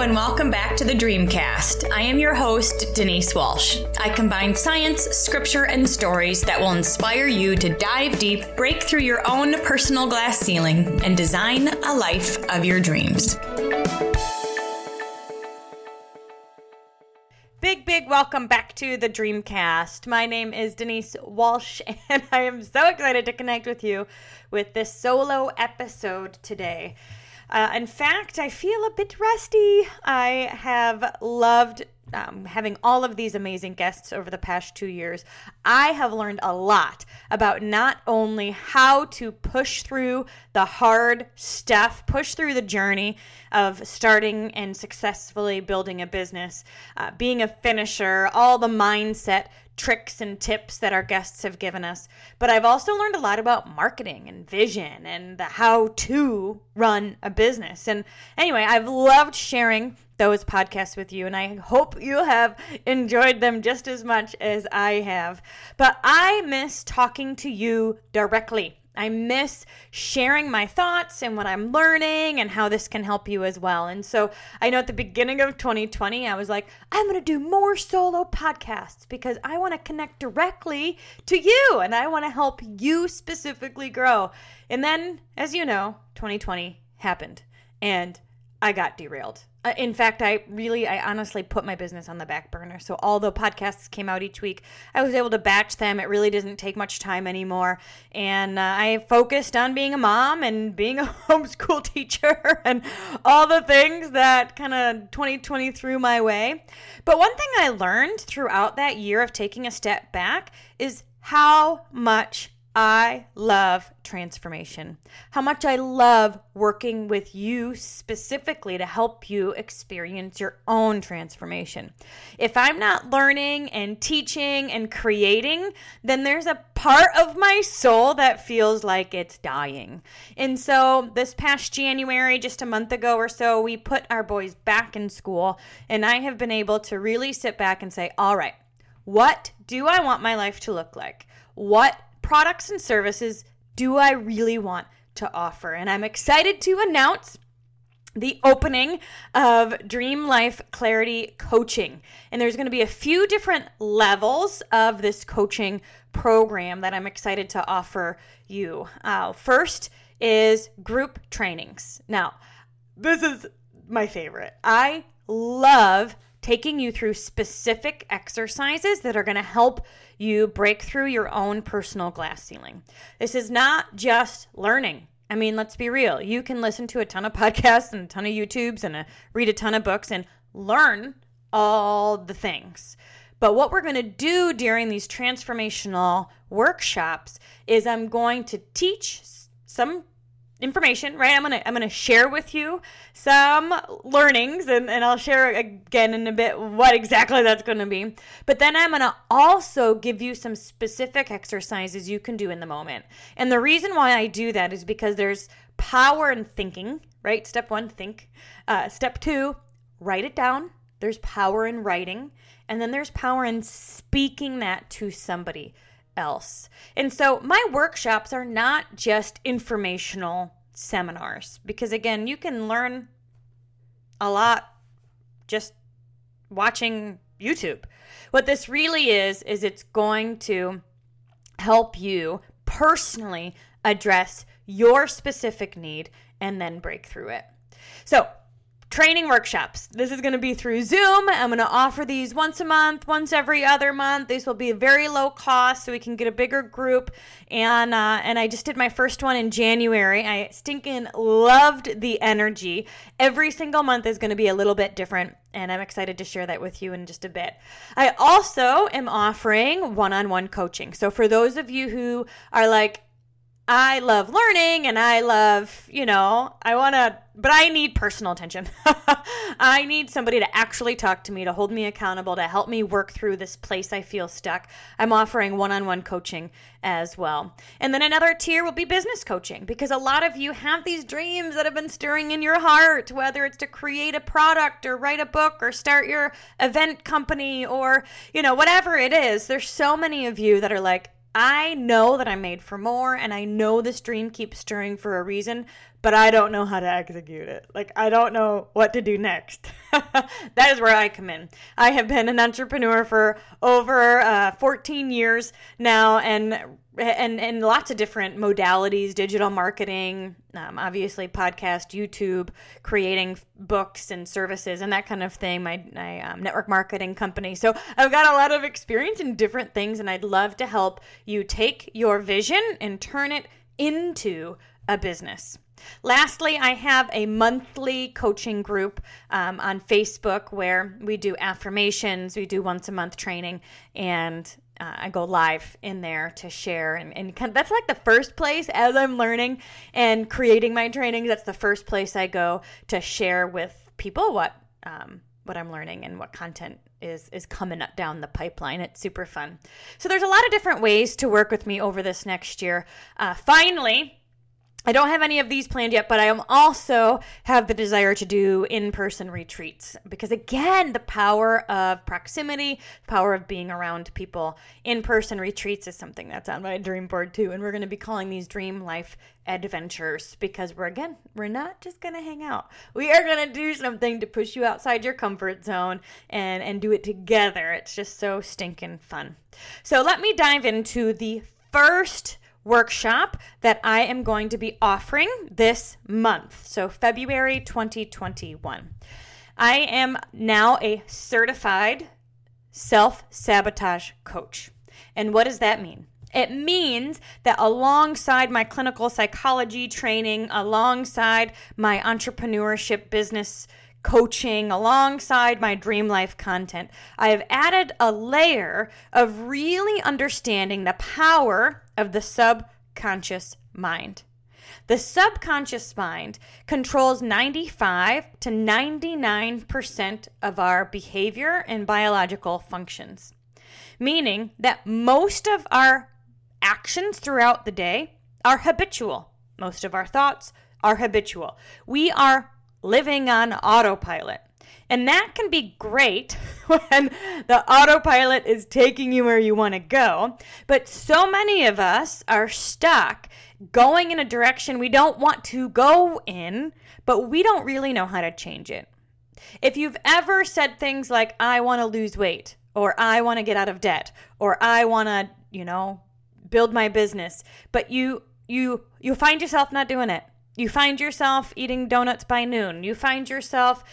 And welcome back to the Dreamcast. I am your host, Denise Walsh. I combine science, scripture, and stories that will inspire you to dive deep, break through your own personal glass ceiling, and design a life of your dreams. Big, big welcome back to the Dreamcast. My name is Denise Walsh, and I am so excited to connect with you with this solo episode today. Uh, in fact, I feel a bit rusty. I have loved um, having all of these amazing guests over the past two years, I have learned a lot about not only how to push through the hard stuff, push through the journey of starting and successfully building a business, uh, being a finisher, all the mindset tricks and tips that our guests have given us. But I've also learned a lot about marketing and vision and the how to run a business. And anyway, I've loved sharing those podcasts with you, and I hope you have enjoyed them just as much as I have. But I miss talking to you directly. I miss sharing my thoughts and what I'm learning and how this can help you as well. And so I know at the beginning of 2020, I was like, I'm going to do more solo podcasts because I want to connect directly to you and I want to help you specifically grow. And then, as you know, 2020 happened and I got derailed. Uh, in fact, I really, I honestly put my business on the back burner. So, although podcasts came out each week, I was able to batch them. It really doesn't take much time anymore. And uh, I focused on being a mom and being a homeschool teacher and all the things that kind of 2020 threw my way. But one thing I learned throughout that year of taking a step back is how much I love transformation. How much I love working with you specifically to help you experience your own transformation. If I'm not learning and teaching and creating, then there's a part of my soul that feels like it's dying. And so this past January, just a month ago or so, we put our boys back in school, and I have been able to really sit back and say, all right, what do I want my life to look like? What products and services do I really want to offer? And I'm excited to announce the opening of Dream Life Clarity Coaching. And there's going to be a few different levels of this coaching program that I'm excited to offer you. Uh, first is group trainings. Now, this is my favorite. I love taking you through specific exercises that are going to help you break through your own personal glass ceiling. This is not just learning. I mean, let's be real. You can listen to a ton of podcasts and a ton of YouTubes and a, read a ton of books and learn all the things. But what we're going to do during these transformational workshops is I'm going to teach some information right? I'm gonna i'm gonna share with you some learnings and, and i'll share again in a bit what exactly that's gonna be. But then i'm gonna also give you some specific exercises you can do in the moment. And the reason why i do that is because there's power in thinking right? Step one think. Uh, step two write it down. There's power in writing. And then there's power in speaking that to somebody else. And so my workshops are not just informational seminars because again, you can learn a lot just watching YouTube. What this really is is it's going to help you personally address your specific need and then break through it. So, training workshops. This is going to be through Zoom. I'm going to offer these once a month, once every other month. These will be very low cost, so we can get a bigger group. And uh, and I just did my first one in January. I stinking loved the energy. Every single month is going to be a little bit different, and I'm excited to share that with you in just a bit. I also am offering one-on-one coaching. So for those of you who are like, I love learning and I love, you know, I want to, but I need personal attention. I need somebody to actually talk to me, to hold me accountable, to help me work through this place I feel stuck. I'm offering one on one coaching as well. And then another tier will be business coaching because a lot of you have these dreams that have been stirring in your heart, whether it's to create a product or write a book or start your event company or, you know, whatever it is. There's so many of you that are like, I know that I'm made for more and I know this dream keeps stirring for a reason, but I don't know how to execute it. Like, I don't know what to do next. that is where I come in. I have been an entrepreneur for over uh, 14 years now and and and lots of different modalities digital marketing um, obviously podcast youtube creating books and services and that kind of thing my, my um, network marketing company so i've got a lot of experience in different things and i'd love to help you take your vision and turn it into a business Lastly, I have a monthly coaching group um, on Facebook where we do affirmations, we do once a month training, and uh, I go live in there to share. And, and kind of, that's like the first place as I'm learning and creating my trainings. That's the first place I go to share with people what um, what I'm learning and what content is is coming up down the pipeline. It's super fun. So there's a lot of different ways to work with me over this next year. Uh, finally, I don't have any of these planned yet, but I am also have the desire to do in-person retreats because again, the power of proximity, power of being around people. In-person retreats is something that's on my dream board too, and we're going to be calling these dream life adventures because we're again, we're not just going to hang out. We are going to do something to push you outside your comfort zone and and do it together. It's just so stinking fun. So, let me dive into the first workshop that I am going to be offering this month. So, February 2021. I am now a certified self sabotage coach. And what does that mean? It means that alongside my clinical psychology training, alongside my entrepreneurship business coaching alongside my dream life content, I have added a layer of really understanding the power of the subconscious mind. The subconscious mind controls 95 to 99% of our behavior and biological functions, meaning that most of our actions throughout the day are habitual. Most of our thoughts are habitual. We are living on autopilot. And that can be great when the autopilot is taking you where you want to go. But so many of us are stuck going in a direction we don't want to go in, but we don't really know how to change it. If you've ever said things like, I want to lose weight, or I want to get out of debt, or I want to, you know, build my business, but you you you find yourself not doing it you find yourself eating donuts by noon. You find yourself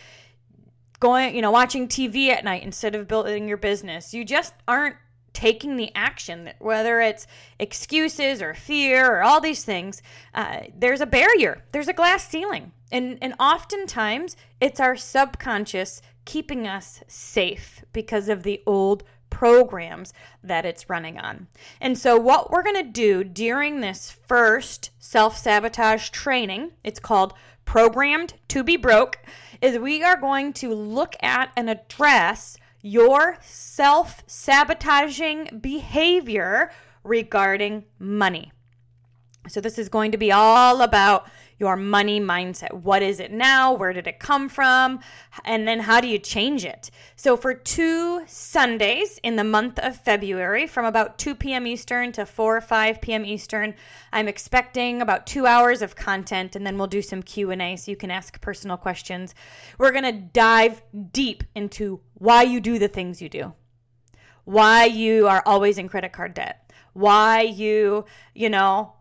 going, you know, watching TV at night instead of building your business. You just aren't taking the action, whether it's excuses or fear or all these things. Uh, there's a barrier, there's a glass ceiling. And, and oftentimes it's our subconscious keeping us safe because of the old programs that it's running on. And so, what we're going to do during this first self sabotage training, it's called Programmed to Be Broke, is we are going to look at and address your self sabotaging behavior regarding money. So, this is going to be all about your money mindset. What is it now? Where did it come from? And then how do you change it? So, for two Sundays in the month of February, from about 2 p.m. Eastern to 4 or 5 p.m. Eastern, I'm expecting about two hours of content, and then we'll do some Q&A so you can ask personal questions. We're going to dive deep into why you do the things you do, why you are always in credit card debt, why you, you know,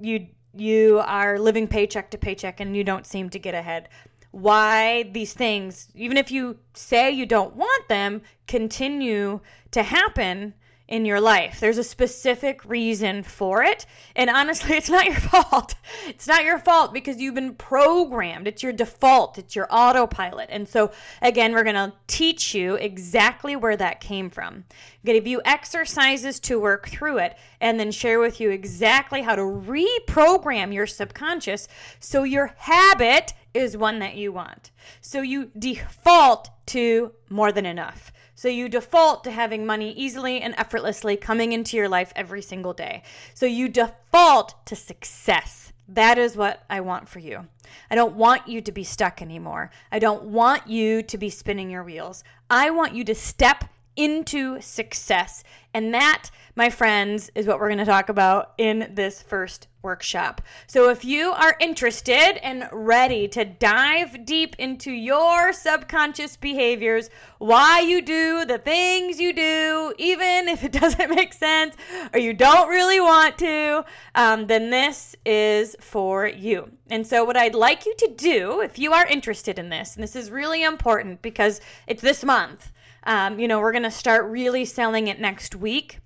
you you are living paycheck to paycheck and you don't seem to get ahead. Why these things, even if you say you don't want them, continue to happen in your life. There's a specific reason for it. And honestly, it's not your fault. It's not your fault because you've been programmed. It's your default, it's your autopilot. And so, again, we're going to teach you exactly where that came from. I'm going to give you exercises to work through it and then share with you exactly how to reprogram your subconscious so your habit is one that you want. So you default to more than enough. So you default to having money easily and effortlessly coming into your life every single day. So you default to success. That is what I want for you. I don't want you to be stuck anymore. I don't want you to be spinning your wheels. I want you to step into success. And that, my friends, is what we're going to talk about in this first workshop. So if you are interested and ready to dive deep into your subconscious behaviors, why you do the things you do, even if it doesn't make sense or you don't really want to, um, then this is for you. And so, what I'd like you to do, if you are interested in this, and this is really important because it's this month. Um, you know, we're going to start really selling it next week.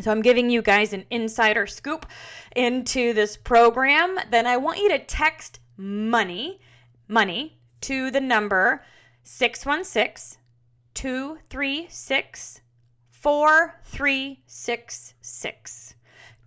So I'm giving you guys an insider scoop into this program. Then I want you to text money, money to the number 616 236 4366.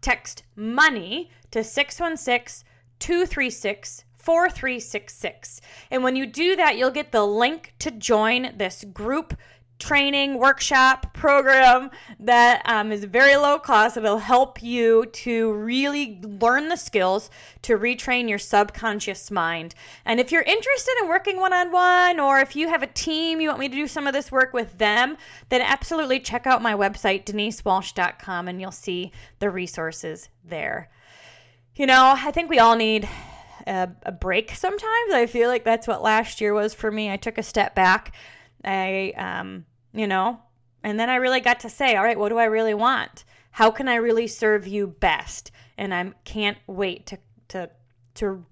Text money to 616 236 4366. And when you do that, you'll get the link to join this group training workshop program that um, is very low cost. It'll help you to really learn the skills to retrain your subconscious mind. And if you're interested in working one on one, or if you have a team, you want me to do some of this work with them, then absolutely check out my website, denisewalsh.com, and you'll see the resources there. You know, I think we all need a, a break sometimes. I feel like that's what last year was for me. I took a step back I, um, you know, and then I really got to say, all right, what do I really want? How can I really serve you best? And I can't wait to to to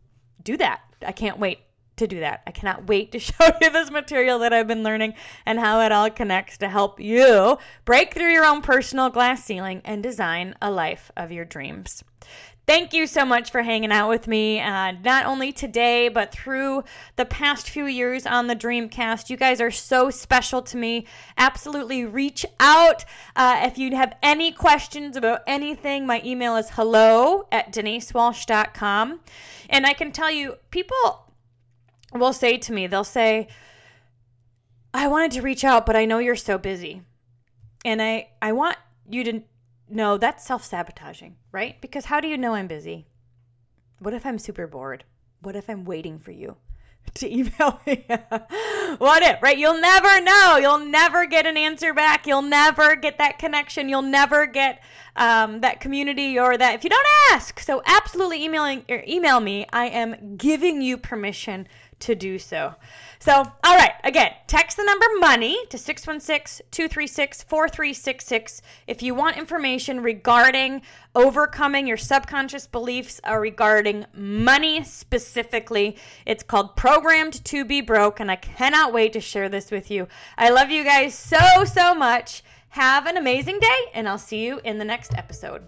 do that. I can't wait to do that. I cannot wait to show you this material that I've been learning and how it all connects to help you break through your own personal glass ceiling and design a life of your dreams. Thank you so much for hanging out with me, uh, not only today, but through the past few years on the Dreamcast. You guys are so special to me. Absolutely reach out. Uh, if you have any questions about anything, my email is hello at denisewalsh.com. And I can tell you, people will say to me, they'll say, I wanted to reach out, but I know you're so busy. And I, I want you to no, that's self sabotaging, right? Because how do you know I'm busy? What if I'm super bored? What if I'm waiting for you to email me? what if, right? You'll never know. You'll never get an answer back. You'll never get that connection. You'll never get um, that community or that if you don't ask. So absolutely emailing or email me. I am giving you permission to do so. So, all right, again, text the number money to 616 236 4366 if you want information regarding overcoming your subconscious beliefs or regarding money specifically. It's called Programmed to Be Broke, and I cannot wait to share this with you. I love you guys so, so much. Have an amazing day, and I'll see you in the next episode.